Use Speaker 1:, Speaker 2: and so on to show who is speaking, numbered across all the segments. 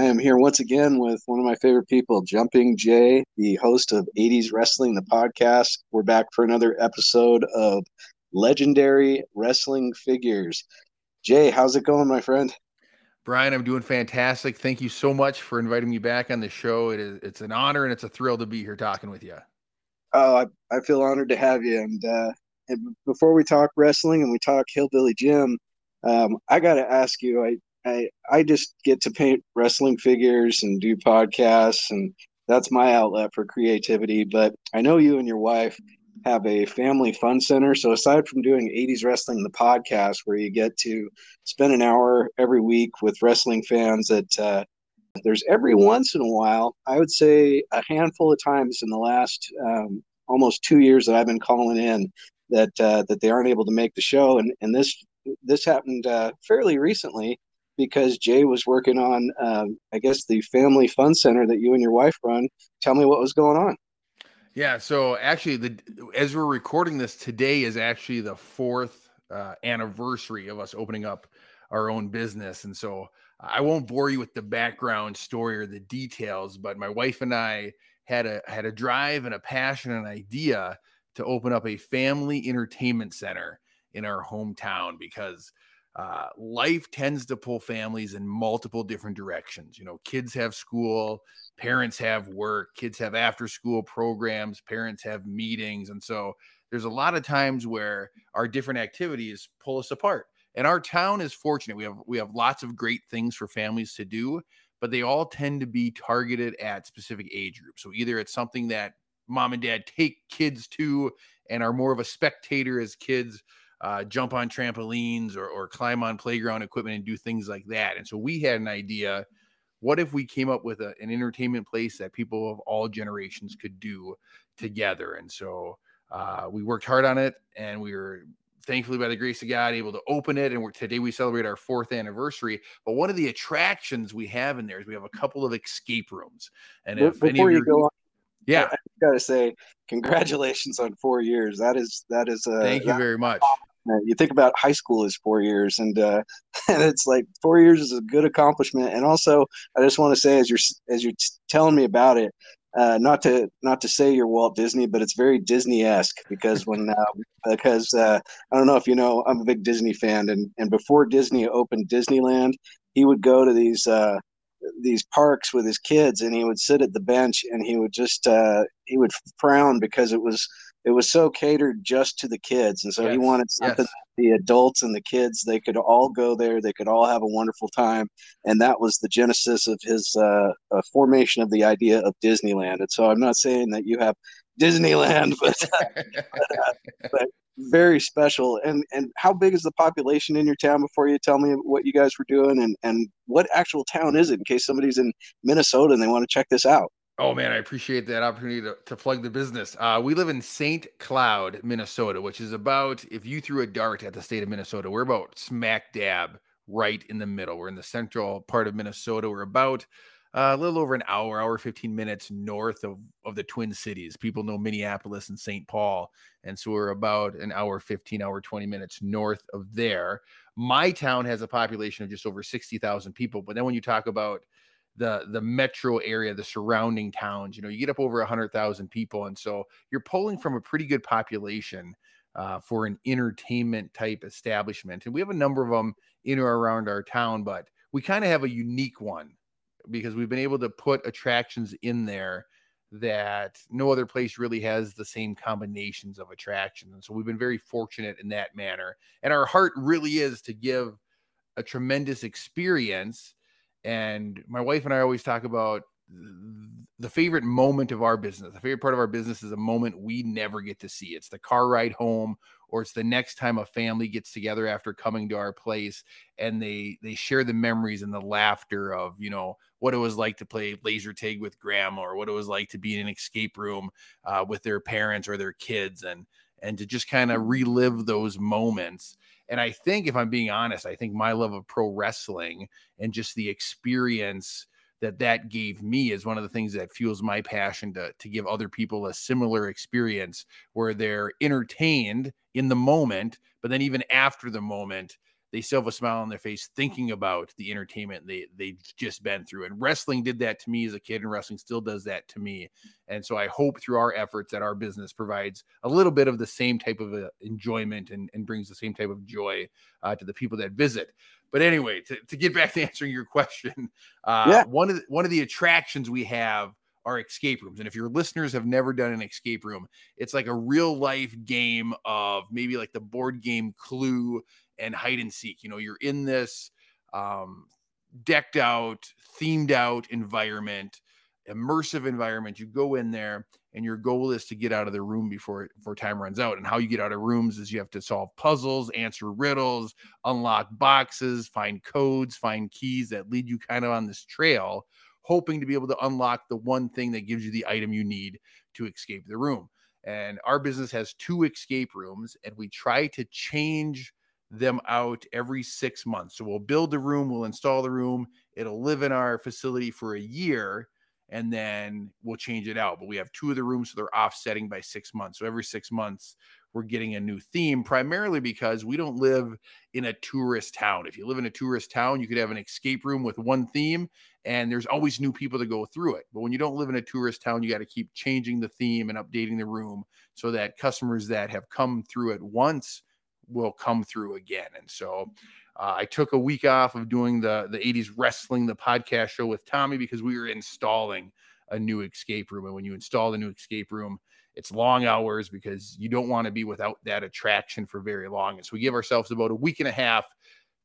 Speaker 1: I am here once again with one of my favorite people, Jumping Jay, the host of 80s Wrestling, the podcast. We're back for another episode of Legendary Wrestling Figures. Jay, how's it going, my friend?
Speaker 2: Brian, I'm doing fantastic. Thank you so much for inviting me back on the show. It is it's an honor and it's a thrill to be here talking with you.
Speaker 1: Oh, I, I feel honored to have you. And, uh, and before we talk wrestling and we talk Hillbilly Jim, um, I got to ask you. I, I I just get to paint wrestling figures and do podcasts, and that's my outlet for creativity. But I know you and your wife have a family fun center. So aside from doing 80s wrestling, the podcast where you get to spend an hour every week with wrestling fans, that uh, there's every once in a while, I would say a handful of times in the last um, almost two years that I've been calling in that uh, that they aren't able to make the show, and and this this happened uh, fairly recently because Jay was working on, um, I guess, the family fun center that you and your wife run. Tell me what was going on.
Speaker 2: Yeah, so actually, the as we're recording this today is actually the fourth uh, anniversary of us opening up our own business, and so I won't bore you with the background story or the details, but my wife and I had a had a drive and a passion and an idea to open up a family entertainment center in our hometown because uh, life tends to pull families in multiple different directions. You know, kids have school, parents have work, kids have after school programs, parents have meetings. And so there's a lot of times where our different activities pull us apart. And our town is fortunate. We have we have lots of great things for families to do, but they all tend to be targeted at specific age groups. So either it's something that mom and dad take kids to and are more of a spectator as kids uh, jump on trampolines or, or climb on playground equipment and do things like that. And so we had an idea what if we came up with a, an entertainment place that people of all generations could do together? And so uh, we worked hard on it and we were thankfully by the grace of God able to open it. And today we celebrate our fourth anniversary. But one of the attractions we have in there is we have a couple of escape rooms. And if
Speaker 1: before any of you go on,
Speaker 2: yeah,
Speaker 1: I gotta say, congratulations on four years. That is that is. Uh,
Speaker 2: Thank you very much.
Speaker 1: You think about high school is four years, and uh, and it's like four years is a good accomplishment. And also, I just want to say, as you're as you're telling me about it, uh, not to not to say you're Walt Disney, but it's very Disney esque because when uh, because uh, I don't know if you know, I'm a big Disney fan, and and before Disney opened Disneyland, he would go to these uh, these parks with his kids, and he would sit at the bench, and he would just uh, he would frown because it was it was so catered just to the kids and so yes. he wanted something yes. the adults and the kids they could all go there they could all have a wonderful time and that was the genesis of his uh, uh, formation of the idea of disneyland and so i'm not saying that you have disneyland but, but, uh, but very special and and how big is the population in your town before you tell me what you guys were doing and and what actual town is it in case somebody's in minnesota and they want to check this out
Speaker 2: Oh man, I appreciate that opportunity to, to plug the business. Uh, we live in St. Cloud, Minnesota, which is about if you threw a dart at the state of Minnesota, we're about smack dab right in the middle. We're in the central part of Minnesota. We're about uh, a little over an hour, hour 15 minutes north of, of the Twin Cities. People know Minneapolis and St. Paul. And so we're about an hour 15, hour 20 minutes north of there. My town has a population of just over 60,000 people. But then when you talk about the the metro area, the surrounding towns. You know, you get up over a hundred thousand people, and so you're pulling from a pretty good population uh, for an entertainment type establishment. And we have a number of them in or around our town, but we kind of have a unique one because we've been able to put attractions in there that no other place really has the same combinations of attractions. And so we've been very fortunate in that manner. And our heart really is to give a tremendous experience and my wife and I always talk about the favorite moment of our business. The favorite part of our business is a moment we never get to see. It's the car ride home or it's the next time a family gets together after coming to our place and they they share the memories and the laughter of, you know, what it was like to play laser tag with grandma or what it was like to be in an escape room uh, with their parents or their kids and and to just kind of relive those moments and I think, if I'm being honest, I think my love of pro wrestling and just the experience that that gave me is one of the things that fuels my passion to, to give other people a similar experience where they're entertained in the moment, but then even after the moment, they still have a smile on their face thinking about the entertainment they they've just been through. And wrestling did that to me as a kid, and wrestling still does that to me. And so I hope through our efforts that our business provides a little bit of the same type of enjoyment and, and brings the same type of joy uh, to the people that visit. But anyway, to, to get back to answering your question, uh, yeah. one of the, one of the attractions we have are escape rooms. And if your listeners have never done an escape room, it's like a real life game of maybe like the board game Clue and hide and seek. You know, you're in this um, decked out, themed out environment, immersive environment. You go in there, and your goal is to get out of the room before before time runs out. And how you get out of rooms is you have to solve puzzles, answer riddles, unlock boxes, find codes, find keys that lead you kind of on this trail, hoping to be able to unlock the one thing that gives you the item you need to escape the room. And our business has two escape rooms, and we try to change them out every six months. So we'll build the room, we'll install the room, it'll live in our facility for a year, and then we'll change it out. But we have two of the rooms, so they're offsetting by six months. So every six months, we're getting a new theme, primarily because we don't live in a tourist town. If you live in a tourist town, you could have an escape room with one theme, and there's always new people to go through it. But when you don't live in a tourist town, you got to keep changing the theme and updating the room so that customers that have come through it once will come through again. And so uh, I took a week off of doing the the 80s wrestling, the podcast show with Tommy because we were installing a new escape room. And when you install the new escape room, it's long hours because you don't want to be without that attraction for very long. And so we give ourselves about a week and a half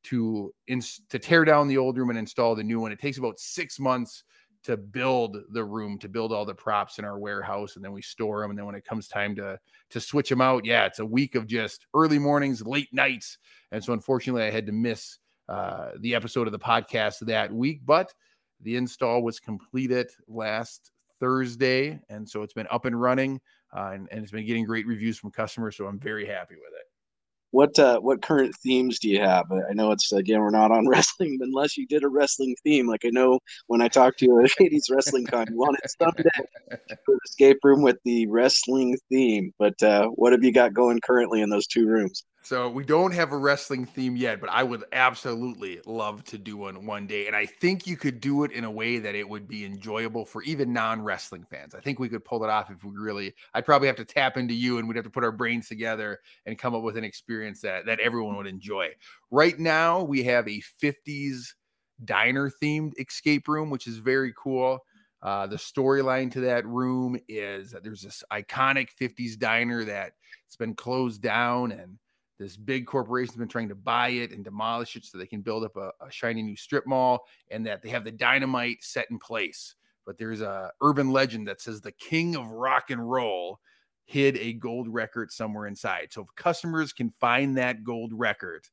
Speaker 2: to in, to tear down the old room and install the new one. It takes about six months to build the room, to build all the props in our warehouse, and then we store them. And then when it comes time to to switch them out, yeah, it's a week of just early mornings, late nights. And so unfortunately, I had to miss uh, the episode of the podcast that week, but the install was completed last Thursday, and so it's been up and running, uh, and, and it's been getting great reviews from customers. So I'm very happy with it
Speaker 1: what uh, what current themes do you have? I know it's again we're not on wrestling unless you did a wrestling theme. Like I know when I talked to you at 80s Wrestling Con, you wanted someday to escape room with the wrestling theme. But uh, what have you got going currently in those two rooms?
Speaker 2: So we don't have a wrestling theme yet, but I would absolutely love to do one one day. And I think you could do it in a way that it would be enjoyable for even non-wrestling fans. I think we could pull it off if we really. I'd probably have to tap into you, and we'd have to put our brains together and come up with an experience that that everyone would enjoy. Right now, we have a '50s diner themed escape room, which is very cool. Uh, the storyline to that room is that there's this iconic 50s diner that's been closed down and this big corporation's been trying to buy it and demolish it so they can build up a, a shiny new strip mall and that they have the dynamite set in place. But there's a urban legend that says the king of rock and roll hid a gold record somewhere inside. So if customers can find that gold record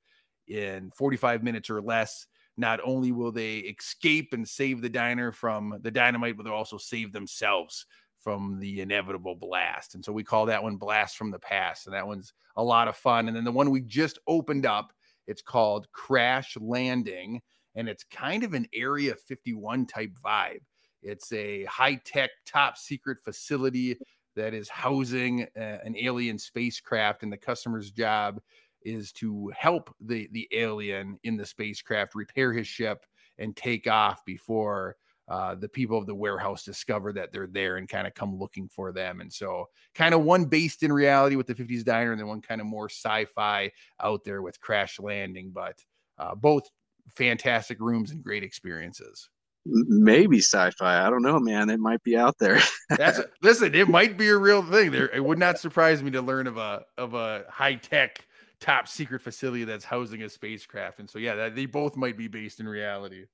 Speaker 2: in 45 minutes or less not only will they escape and save the diner from the dynamite but they'll also save themselves from the inevitable blast. And so we call that one Blast from the Past. And that one's a lot of fun. And then the one we just opened up, it's called Crash Landing. And it's kind of an Area 51 type vibe. It's a high tech, top secret facility that is housing uh, an alien spacecraft. And the customer's job is to help the, the alien in the spacecraft repair his ship and take off before uh, the people of the warehouse discover that they're there and kind of come looking for them. And so, kind of one based in reality with the 50s diner, and then one kind of more sci fi out there with Crash Landing, but uh, both fantastic rooms and great experiences.
Speaker 1: Maybe sci-fi. I don't know, man. It might be out there.
Speaker 2: That's listen. It might be a real thing. There, it would not surprise me to learn of a of a high tech, top secret facility that's housing a spacecraft. And so, yeah, that, they both might be based in reality.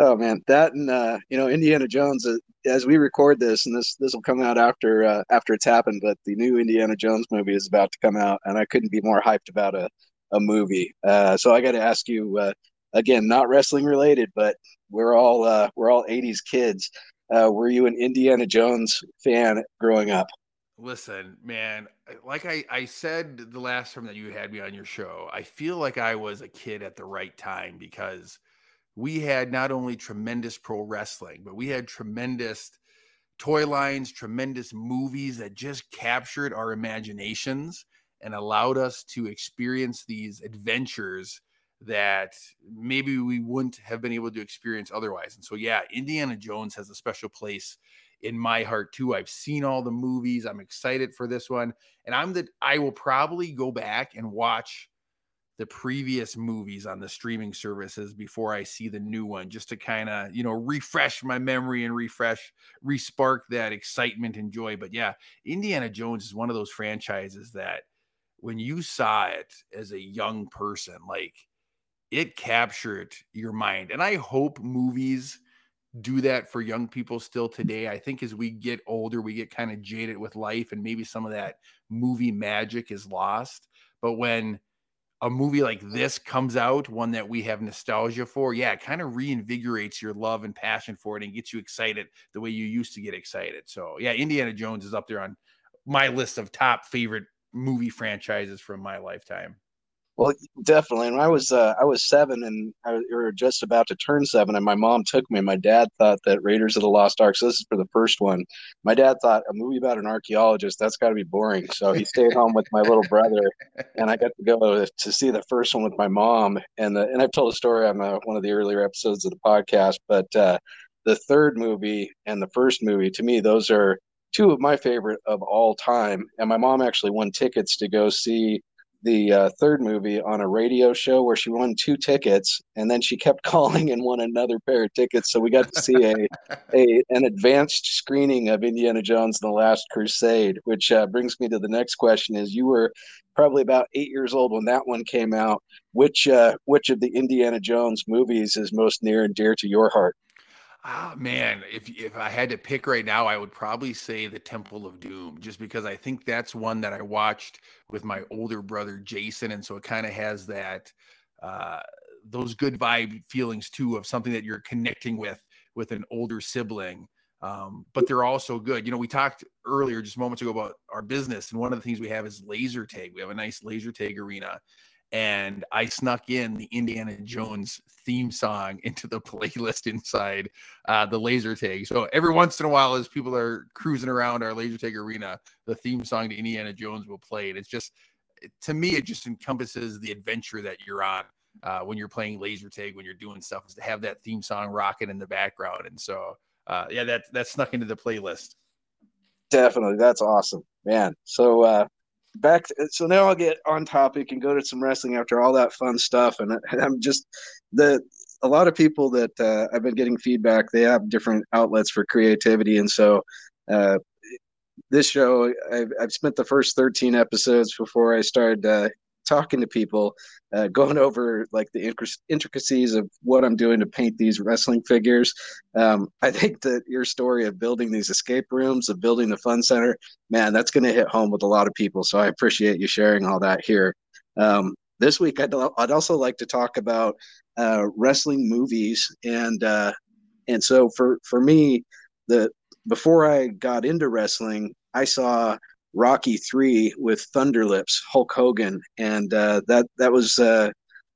Speaker 1: Oh man, that and uh, you know Indiana Jones. Uh, as we record this, and this this will come out after uh, after it's happened, but the new Indiana Jones movie is about to come out, and I couldn't be more hyped about a a movie. Uh, so I got to ask you uh, again, not wrestling related, but we're all uh, we're all '80s kids. Uh, were you an Indiana Jones fan growing up?
Speaker 2: Listen, man, like I, I said the last time that you had me on your show, I feel like I was a kid at the right time because we had not only tremendous pro wrestling, but we had tremendous toy lines, tremendous movies that just captured our imaginations and allowed us to experience these adventures that maybe we wouldn't have been able to experience otherwise. And so, yeah, Indiana Jones has a special place in my heart too. I've seen all the movies. I'm excited for this one, and I'm that I will probably go back and watch the previous movies on the streaming services before I see the new one, just to kind of you know refresh my memory and refresh, respark that excitement and joy. But yeah, Indiana Jones is one of those franchises that when you saw it as a young person, like it captured your mind. And I hope movies do that for young people still today. I think as we get older, we get kind of jaded with life and maybe some of that movie magic is lost. But when a movie like this comes out, one that we have nostalgia for, yeah, it kind of reinvigorates your love and passion for it and gets you excited the way you used to get excited. So, yeah, Indiana Jones is up there on my list of top favorite movie franchises from my lifetime.
Speaker 1: Well, definitely. And I was uh, I was seven, and I or just about to turn seven, and my mom took me. My dad thought that Raiders of the Lost Ark. So this is for the first one. My dad thought a movie about an archaeologist that's got to be boring. So he stayed home with my little brother, and I got to go to see the first one with my mom. And the, and I've told a story on the, one of the earlier episodes of the podcast. But uh, the third movie and the first movie, to me, those are two of my favorite of all time. And my mom actually won tickets to go see the uh, third movie on a radio show where she won two tickets and then she kept calling and won another pair of tickets. So we got to see a, a an advanced screening of indiana jones and the last crusade which uh, brings me to the next question is you were probably about eight years old when that one came out. Which uh, which of the indiana jones movies is most near and dear to your heart
Speaker 2: Ah, man, if if I had to pick right now, I would probably say the Temple of Doom, just because I think that's one that I watched with my older brother Jason, and so it kind of has that uh, those good vibe feelings too of something that you're connecting with with an older sibling. Um, but they're also good. You know, we talked earlier just moments ago about our business, and one of the things we have is laser tag. We have a nice laser tag arena, and I snuck in the Indiana Jones theme song into the playlist inside uh, the laser tag. So every once in a while, as people are cruising around our laser tag arena, the theme song to Indiana Jones will play. And it's just, to me, it just encompasses the adventure that you're on uh, when you're playing laser tag, when you're doing stuff, is to have that theme song rocking in the background. And so, uh, yeah, that that snuck into the playlist.
Speaker 1: Definitely, that's awesome, man. So, uh, back to, so now I'll get on topic and go to some wrestling after all that fun stuff. And, I'm just the a lot of people that uh, I've been getting feedback they have different outlets for creativity. And so uh, this show I've, I've spent the first 13 episodes before I started uh, talking to people, uh, going over like the intricacies of what I'm doing to paint these wrestling figures. Um, I think that your story of building these escape rooms, of building the fun center, man, that's going to hit home with a lot of people. So I appreciate you sharing all that here. Um, this week, I'd, I'd also like to talk about uh, wrestling movies, and uh, and so for for me, the before I got into wrestling, I saw Rocky Three with Thunderlips, Hulk Hogan, and uh, that that was uh,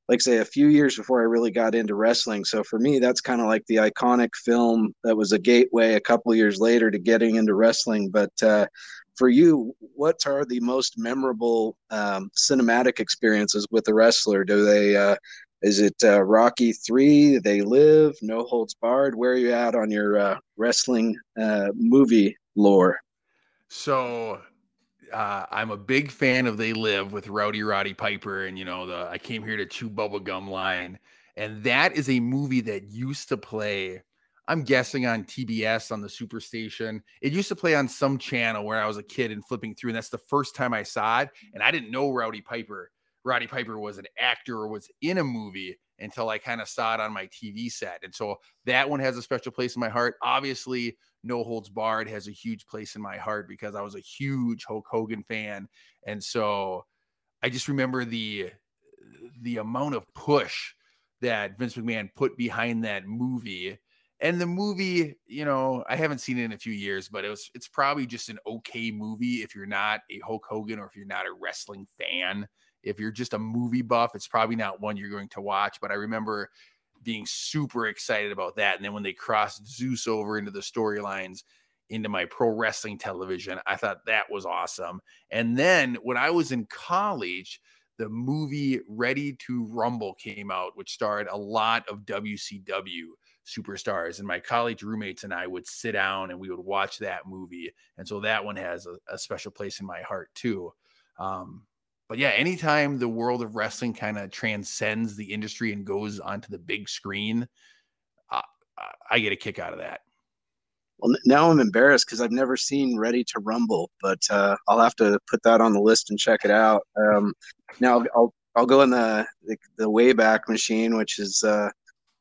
Speaker 1: like I say a few years before I really got into wrestling. So for me, that's kind of like the iconic film that was a gateway a couple years later to getting into wrestling. But uh, for you, what are the most memorable um, cinematic experiences with a wrestler? Do they uh, is it uh, Rocky Three? They live, No Holds Barred. Where are you at on your uh, wrestling uh, movie lore?
Speaker 2: So uh, I'm a big fan of They Live with Rowdy Roddy Piper and you know the I came here to chew bubblegum line. And that is a movie that used to play, I'm guessing on TBS on the Superstation. It used to play on some channel where I was a kid and flipping through, and that's the first time I saw it. And I didn't know Rowdy Piper. Roddy Piper was an actor or was in a movie until I kind of saw it on my TV set. And so that one has a special place in my heart. Obviously, No Holds Barred has a huge place in my heart because I was a huge Hulk Hogan fan. And so I just remember the the amount of push that Vince McMahon put behind that movie. And the movie, you know, I haven't seen it in a few years, but it was it's probably just an okay movie if you're not a Hulk Hogan or if you're not a wrestling fan. If you're just a movie buff, it's probably not one you're going to watch. But I remember being super excited about that. And then when they crossed Zeus over into the storylines into my pro wrestling television, I thought that was awesome. And then when I was in college, the movie Ready to Rumble came out, which starred a lot of WCW superstars. And my college roommates and I would sit down and we would watch that movie. And so that one has a, a special place in my heart too. Um, but yeah, anytime the world of wrestling kind of transcends the industry and goes onto the big screen, uh, I get a kick out of that.
Speaker 1: Well, now I'm embarrassed because I've never seen Ready to Rumble, but uh, I'll have to put that on the list and check it out. Um, now I'll I'll go in the the, the Wayback Machine, which is uh,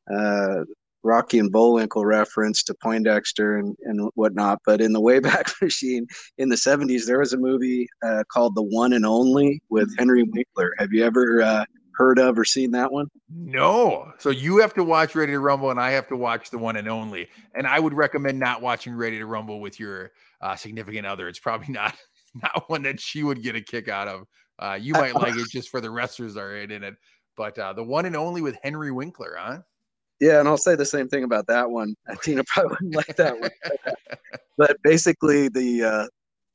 Speaker 1: uh, Rocky and Bullwinkle reference to Poindexter and, and whatnot. But in the Wayback Machine in the 70s, there was a movie uh, called The One and Only with mm. Henry Winkler. Have you ever uh, heard of or seen that one?
Speaker 2: No. So you have to watch Ready to Rumble, and I have to watch The One and Only. And I would recommend not watching Ready to Rumble with your uh, significant other. It's probably not not one that she would get a kick out of. Uh, you might like it just for the wrestlers are in it. But uh, the one and only with Henry Winkler, huh?
Speaker 1: Yeah, and I'll say the same thing about that one. Tina probably wouldn't like that one. but basically, the uh,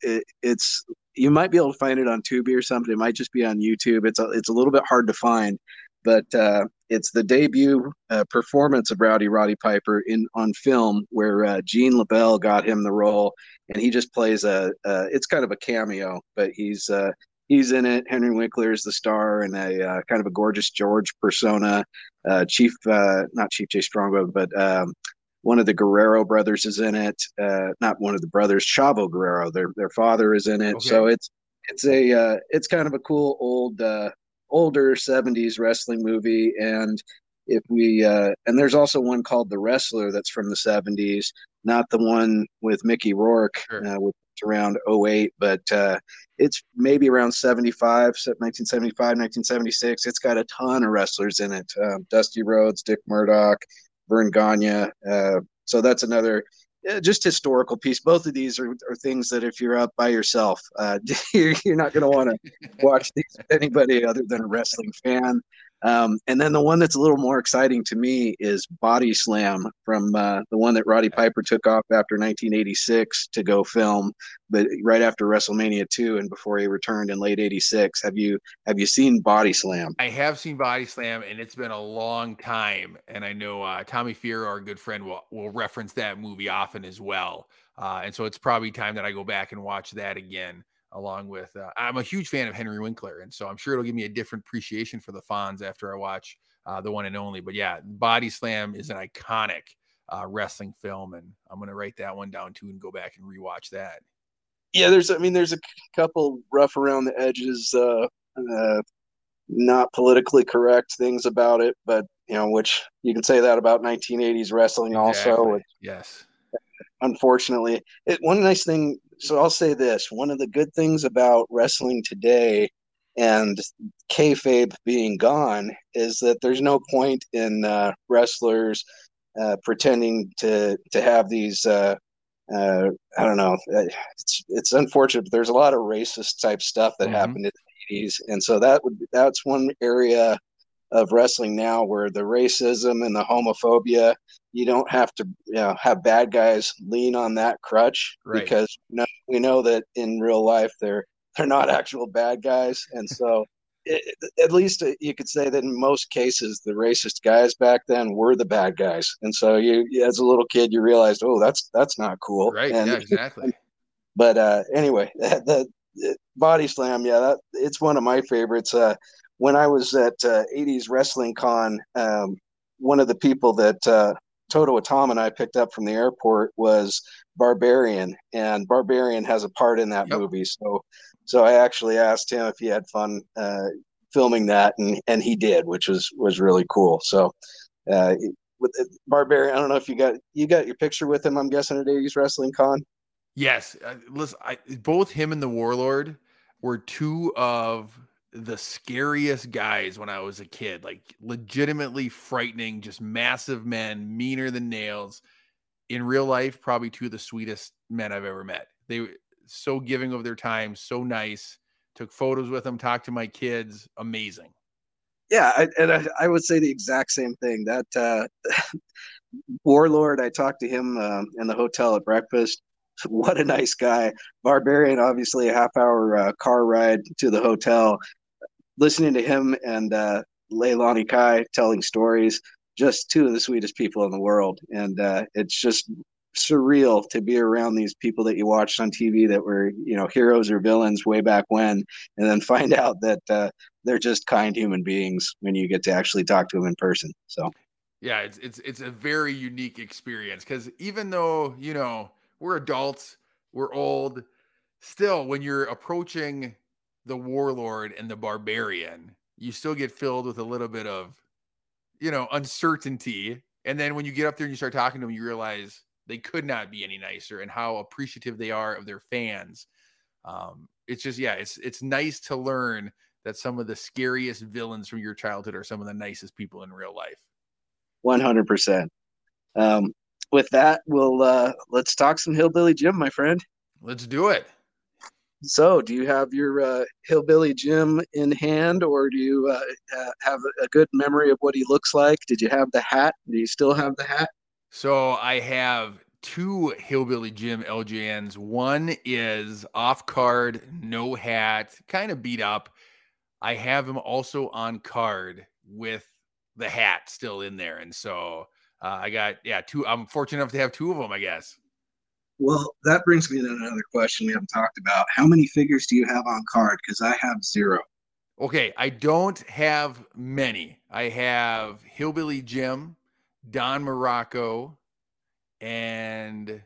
Speaker 1: it, it's you might be able to find it on Tubi or something. It might just be on YouTube. It's a, it's a little bit hard to find, but uh, it's the debut uh, performance of Rowdy Roddy Piper in on film, where uh, Gene LeBell got him the role, and he just plays a. it's kind of a cameo, but he's uh, he's in it. Henry Winkler is the star and a uh, kind of a gorgeous George persona. Uh, Chief, uh, not Chief Jay Strongbow, but um, one of the Guerrero brothers is in it. Uh, not one of the brothers, Chavo Guerrero. Their their father is in it. Okay. So it's it's a uh, it's kind of a cool old uh, older '70s wrestling movie. And if we and there's also one called The Wrestler that's from the '70s, not the one with Mickey Rourke, sure. with around 08, but uh, it's maybe around 75, 1975, 1976. It's got a ton of wrestlers in it um, Dusty Rhodes, Dick Murdoch, Verne Gagne. Uh, so that's another just historical piece. Both of these are, are things that if you're up by yourself, uh, you're, you're not going to want to watch these with anybody other than a wrestling fan. Um, and then the one that's a little more exciting to me is Body Slam from uh, the one that Roddy Piper took off after 1986 to go film, but right after WrestleMania 2 and before he returned in late 86. Have you have you seen Body Slam?
Speaker 2: I have seen Body Slam and it's been a long time. And I know uh, Tommy Fierro, our good friend, will, will reference that movie often as well. Uh, and so it's probably time that I go back and watch that again along with uh, I'm a huge fan of Henry Winkler, and so I'm sure it'll give me a different appreciation for the Fonz after I watch uh, the one and only. But yeah, Body Slam is an iconic uh, wrestling film, and I'm gonna write that one down too and go back and rewatch that.
Speaker 1: Yeah, there's I mean there's a couple rough around the edges, uh, uh, not politically correct things about it, but you know which you can say that about 1980s wrestling exactly. also.
Speaker 2: Yes
Speaker 1: unfortunately. It, one nice thing, so I'll say this: one of the good things about wrestling today and kayfabe being gone is that there's no point in uh, wrestlers uh, pretending to to have these. Uh, uh I don't know. It's it's unfortunate, but there's a lot of racist type stuff that mm-hmm. happened in the 80s, and so that would that's one area of wrestling now where the racism and the homophobia you don't have to you know, have bad guys lean on that crutch right. because you know, we know that in real life they're they're not actual bad guys. And so it, at least you could say that in most cases the racist guys back then were the bad guys. And so you as a little kid you realized oh that's that's not cool.
Speaker 2: Right.
Speaker 1: And,
Speaker 2: yeah exactly.
Speaker 1: But uh anyway the, the body slam yeah that it's one of my favorites. Uh when I was at uh, 80s Wrestling Con, um, one of the people that uh, Toto Atama and I picked up from the airport was Barbarian, and Barbarian has a part in that yep. movie. So, so I actually asked him if he had fun uh, filming that, and and he did, which was was really cool. So, uh, with uh, Barbarian, I don't know if you got you got your picture with him. I'm guessing at 80s Wrestling Con.
Speaker 2: Yes, uh, listen, I, both him and the Warlord were two of the scariest guys when I was a kid, like legitimately frightening, just massive men, meaner than nails. In real life, probably two of the sweetest men I've ever met. They were so giving of their time, so nice. Took photos with them, talked to my kids. Amazing.
Speaker 1: Yeah, I, and I, I, would say the exact same thing. That uh, Warlord, I talked to him um, in the hotel at breakfast. What a nice guy. Barbarian, obviously, a half hour uh, car ride to the hotel listening to him and uh, Leilani Kai telling stories, just two of the sweetest people in the world, and uh, it's just surreal to be around these people that you watched on TV that were you know heroes or villains way back when, and then find out that uh, they're just kind human beings when you get to actually talk to them in person. So
Speaker 2: yeah, it's it's it's a very unique experience because even though you know we're adults, we're old, still when you're approaching the warlord and the barbarian, you still get filled with a little bit of you know uncertainty. And then when you get up there and you start talking to them, you realize they could not be any nicer and how appreciative they are of their fans. Um, it's just yeah, it's it's nice to learn that some of the scariest villains from your childhood are some of the nicest people in real life.
Speaker 1: One hundred percent. Um, with that, we'll uh, let's talk some hillbilly Jim, my friend.
Speaker 2: Let's do it.
Speaker 1: So, do you have your uh, hillbilly Jim in hand, or do you uh, have a good memory of what he looks like? Did you have the hat? Do you still have the hat?
Speaker 2: So I have two Hillbilly Jim LJNs. One is off card, no hat, kind of beat up. I have him also on card with the hat still in there. And so uh, I got, yeah, two. I'm fortunate enough to have two of them, I guess.
Speaker 1: Well, that brings me to another question we haven't talked about. How many figures do you have on card? Because I have zero.
Speaker 2: Okay, I don't have many. I have Hillbilly Jim, Don Muraco, and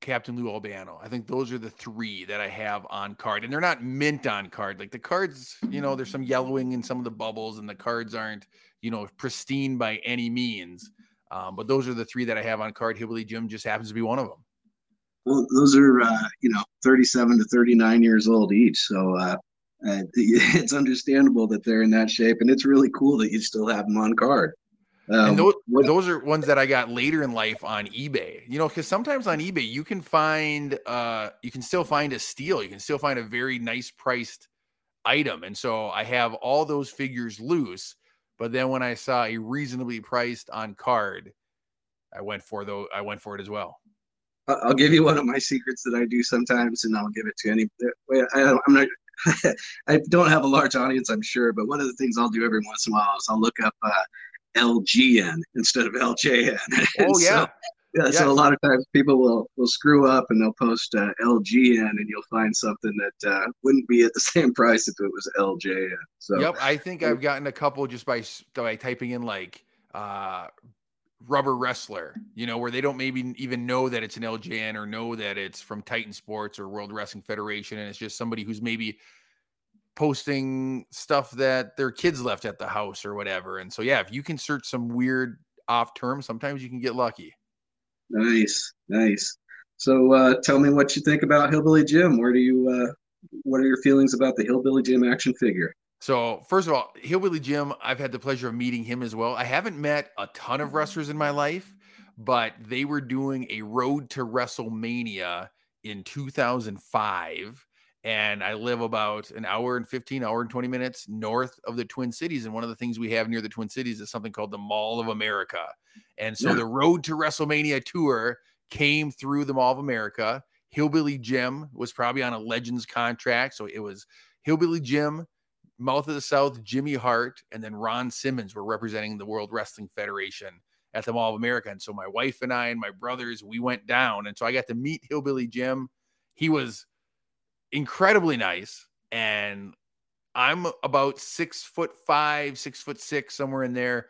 Speaker 2: Captain Lou Albano. I think those are the three that I have on card. And they're not mint on card. Like the cards, you know, there's some yellowing in some of the bubbles, and the cards aren't, you know, pristine by any means. Um, but those are the three that I have on card. Hillbilly Jim just happens to be one of them.
Speaker 1: Well, those are, uh, you know, 37 to 39 years old each. So uh, uh, it's understandable that they're in that shape, and it's really cool that you still have them on card.
Speaker 2: Um, and those, what, those are ones that I got later in life on eBay. You know, because sometimes on eBay you can find, uh, you can still find a steal. You can still find a very nice priced item, and so I have all those figures loose. But then when I saw a reasonably priced on card, I went for though I went for it as well.
Speaker 1: I'll give you one of my secrets that I do sometimes, and I'll give it to any. I, am not I don't have a large audience, I'm sure, but one of the things I'll do every once in a while is I'll look up uh, LGN instead of LJN.
Speaker 2: Oh yeah.
Speaker 1: So, yeah, so a lot of times people will will screw up and they'll post uh, LGN, and you'll find something that uh, wouldn't be at the same price if it was LJN. So
Speaker 2: yep, I think I've gotten a couple just by by typing in like uh, rubber wrestler, you know, where they don't maybe even know that it's an LJN or know that it's from Titan Sports or World Wrestling Federation. And it's just somebody who's maybe posting stuff that their kids left at the house or whatever. And so, yeah, if you can search some weird off term, sometimes you can get lucky.
Speaker 1: Nice, nice. So, uh, tell me what you think about Hillbilly Jim. Where do you, uh, what are your feelings about the Hillbilly Jim action figure?
Speaker 2: So, first of all, Hillbilly Jim, I've had the pleasure of meeting him as well. I haven't met a ton of wrestlers in my life, but they were doing a road to WrestleMania in 2005. And I live about an hour and 15, hour and 20 minutes north of the Twin Cities. And one of the things we have near the Twin Cities is something called the Mall of America. And so yeah. the Road to WrestleMania tour came through the Mall of America. Hillbilly Jim was probably on a Legends contract. So it was Hillbilly Jim, Mouth of the South, Jimmy Hart, and then Ron Simmons were representing the World Wrestling Federation at the Mall of America. And so my wife and I and my brothers, we went down. And so I got to meet Hillbilly Jim. He was incredibly nice. And I'm about six foot five, six foot six, somewhere in there.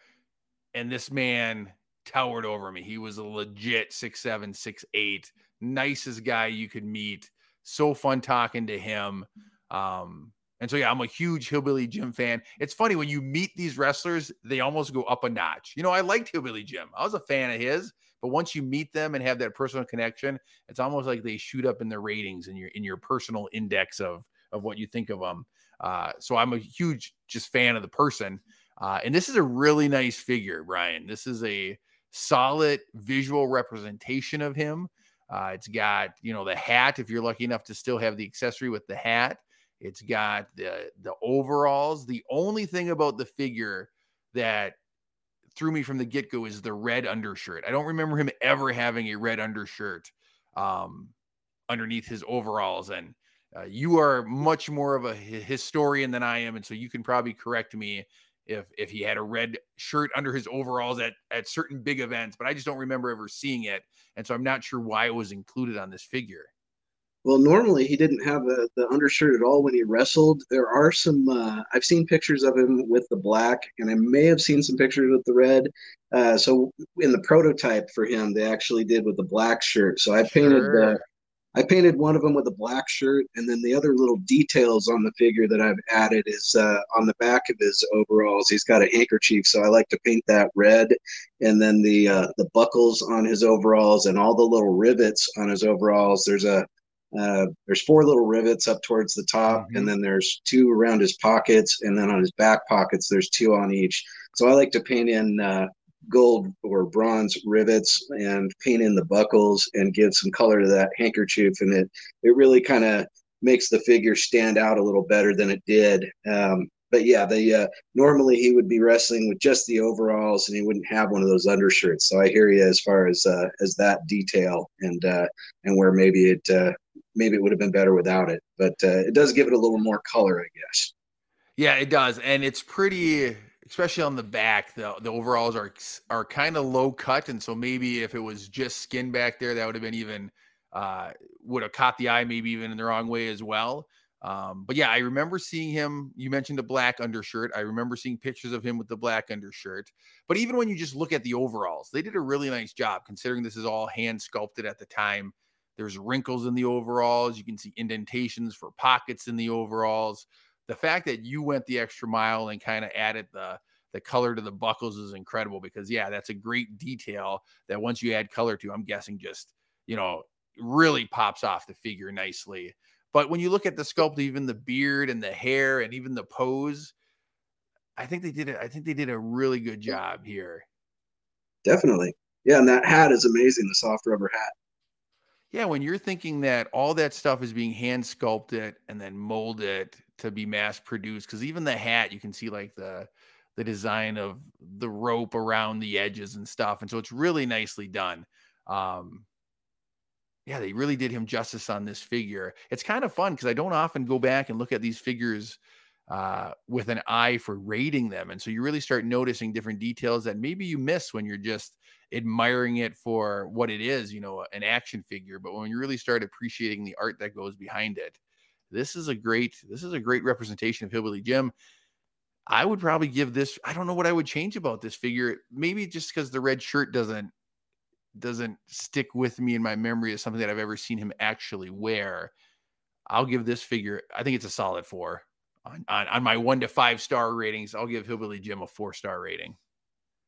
Speaker 2: And this man towered over me. He was a legit six seven, six eight, nicest guy you could meet. So fun talking to him. Um, and so, yeah, I'm a huge Hillbilly Jim fan. It's funny when you meet these wrestlers, they almost go up a notch. You know, I liked Hillbilly Jim, I was a fan of his. But once you meet them and have that personal connection, it's almost like they shoot up in the ratings in your in your personal index of of what you think of them. Uh, so I'm a huge just fan of the person. Uh, and this is a really nice figure, Brian. This is a solid visual representation of him. Uh, it's got you know the hat. If you're lucky enough to still have the accessory with the hat, it's got the the overalls. The only thing about the figure that threw me from the get go is the red undershirt. I don't remember him ever having a red undershirt um, underneath his overalls, and uh, you are much more of a historian than I am, and so you can probably correct me if if he had a red shirt under his overalls at at certain big events. But I just don't remember ever seeing it, and so I'm not sure why it was included on this figure.
Speaker 1: Well, normally he didn't have a, the undershirt at all when he wrestled. There are some. Uh, I've seen pictures of him with the black, and I may have seen some pictures with the red. Uh, so in the prototype for him, they actually did with the black shirt. So I painted sure. the I painted one of them with a black shirt, and then the other little details on the figure that I've added is uh, on the back of his overalls. He's got a handkerchief, so I like to paint that red, and then the uh, the buckles on his overalls and all the little rivets on his overalls. There's a uh, there's four little rivets up towards the top, mm-hmm. and then there's two around his pockets, and then on his back pockets there's two on each. So I like to paint in uh, gold or bronze rivets and paint in the buckles and give some color to that handkerchief and it it really kind of makes the figure stand out a little better than it did um, but yeah the uh, normally he would be wrestling with just the overalls and he wouldn't have one of those undershirts. So i hear you as far as uh, as that detail and uh, and where maybe it uh, maybe it would have been better without it. But uh, it does give it a little more color i guess.
Speaker 2: Yeah it does. And it's pretty especially on the back, the the overalls are are kind of low cut, and so maybe if it was just skin back there, that would have been even uh, would have caught the eye, maybe even in the wrong way as well. Um, but yeah, I remember seeing him. You mentioned a black undershirt. I remember seeing pictures of him with the black undershirt. But even when you just look at the overalls, they did a really nice job considering this is all hand sculpted at the time. There's wrinkles in the overalls. You can see indentations for pockets in the overalls the fact that you went the extra mile and kind of added the the color to the buckles is incredible because yeah, that's a great detail that once you add color to, I'm guessing just you know really pops off the figure nicely. But when you look at the sculpt, even the beard and the hair and even the pose, I think they did it. I think they did a really good job here.
Speaker 1: Definitely, yeah. And that hat is amazing. The soft rubber hat.
Speaker 2: Yeah, when you're thinking that all that stuff is being hand sculpted and then molded to be mass produced because even the hat you can see like the the design of the rope around the edges and stuff and so it's really nicely done um yeah they really did him justice on this figure it's kind of fun because i don't often go back and look at these figures uh, with an eye for rating them and so you really start noticing different details that maybe you miss when you're just admiring it for what it is you know an action figure but when you really start appreciating the art that goes behind it this is a great this is a great representation of Hillbilly Jim. I would probably give this. I don't know what I would change about this figure. Maybe just because the red shirt doesn't doesn't stick with me in my memory as something that I've ever seen him actually wear. I'll give this figure. I think it's a solid four on on, on my one to five star ratings. I'll give Hillbilly Jim a four star rating.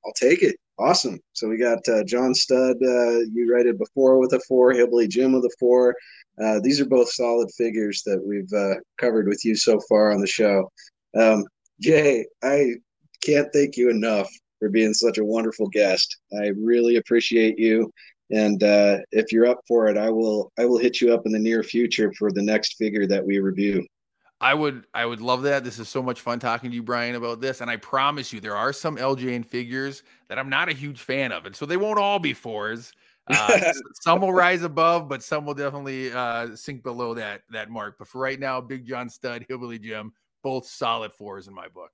Speaker 1: I'll take it. Awesome. So we got uh, John Studd. Uh, you rated before with a four. Hillbilly Jim with a four. Uh, these are both solid figures that we've uh, covered with you so far on the show. Um, Jay, I can't thank you enough for being such a wonderful guest. I really appreciate you. And uh, if you're up for it, I will I will hit you up in the near future for the next figure that we review.
Speaker 2: I would I would love that. This is so much fun talking to you, Brian, about this. And I promise you, there are some LJN figures that I'm not a huge fan of, and so they won't all be fours. Uh, some will rise above, but some will definitely uh, sink below that that mark. But for right now, Big John Studd, Hillbilly Jim, both solid fours in my book.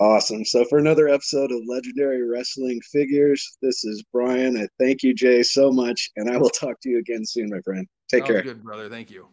Speaker 1: Awesome. So for another episode of Legendary Wrestling Figures, this is Brian. I thank you, Jay, so much, and I will talk to you again soon, my friend. Take Sounds care.
Speaker 2: Good brother. Thank you.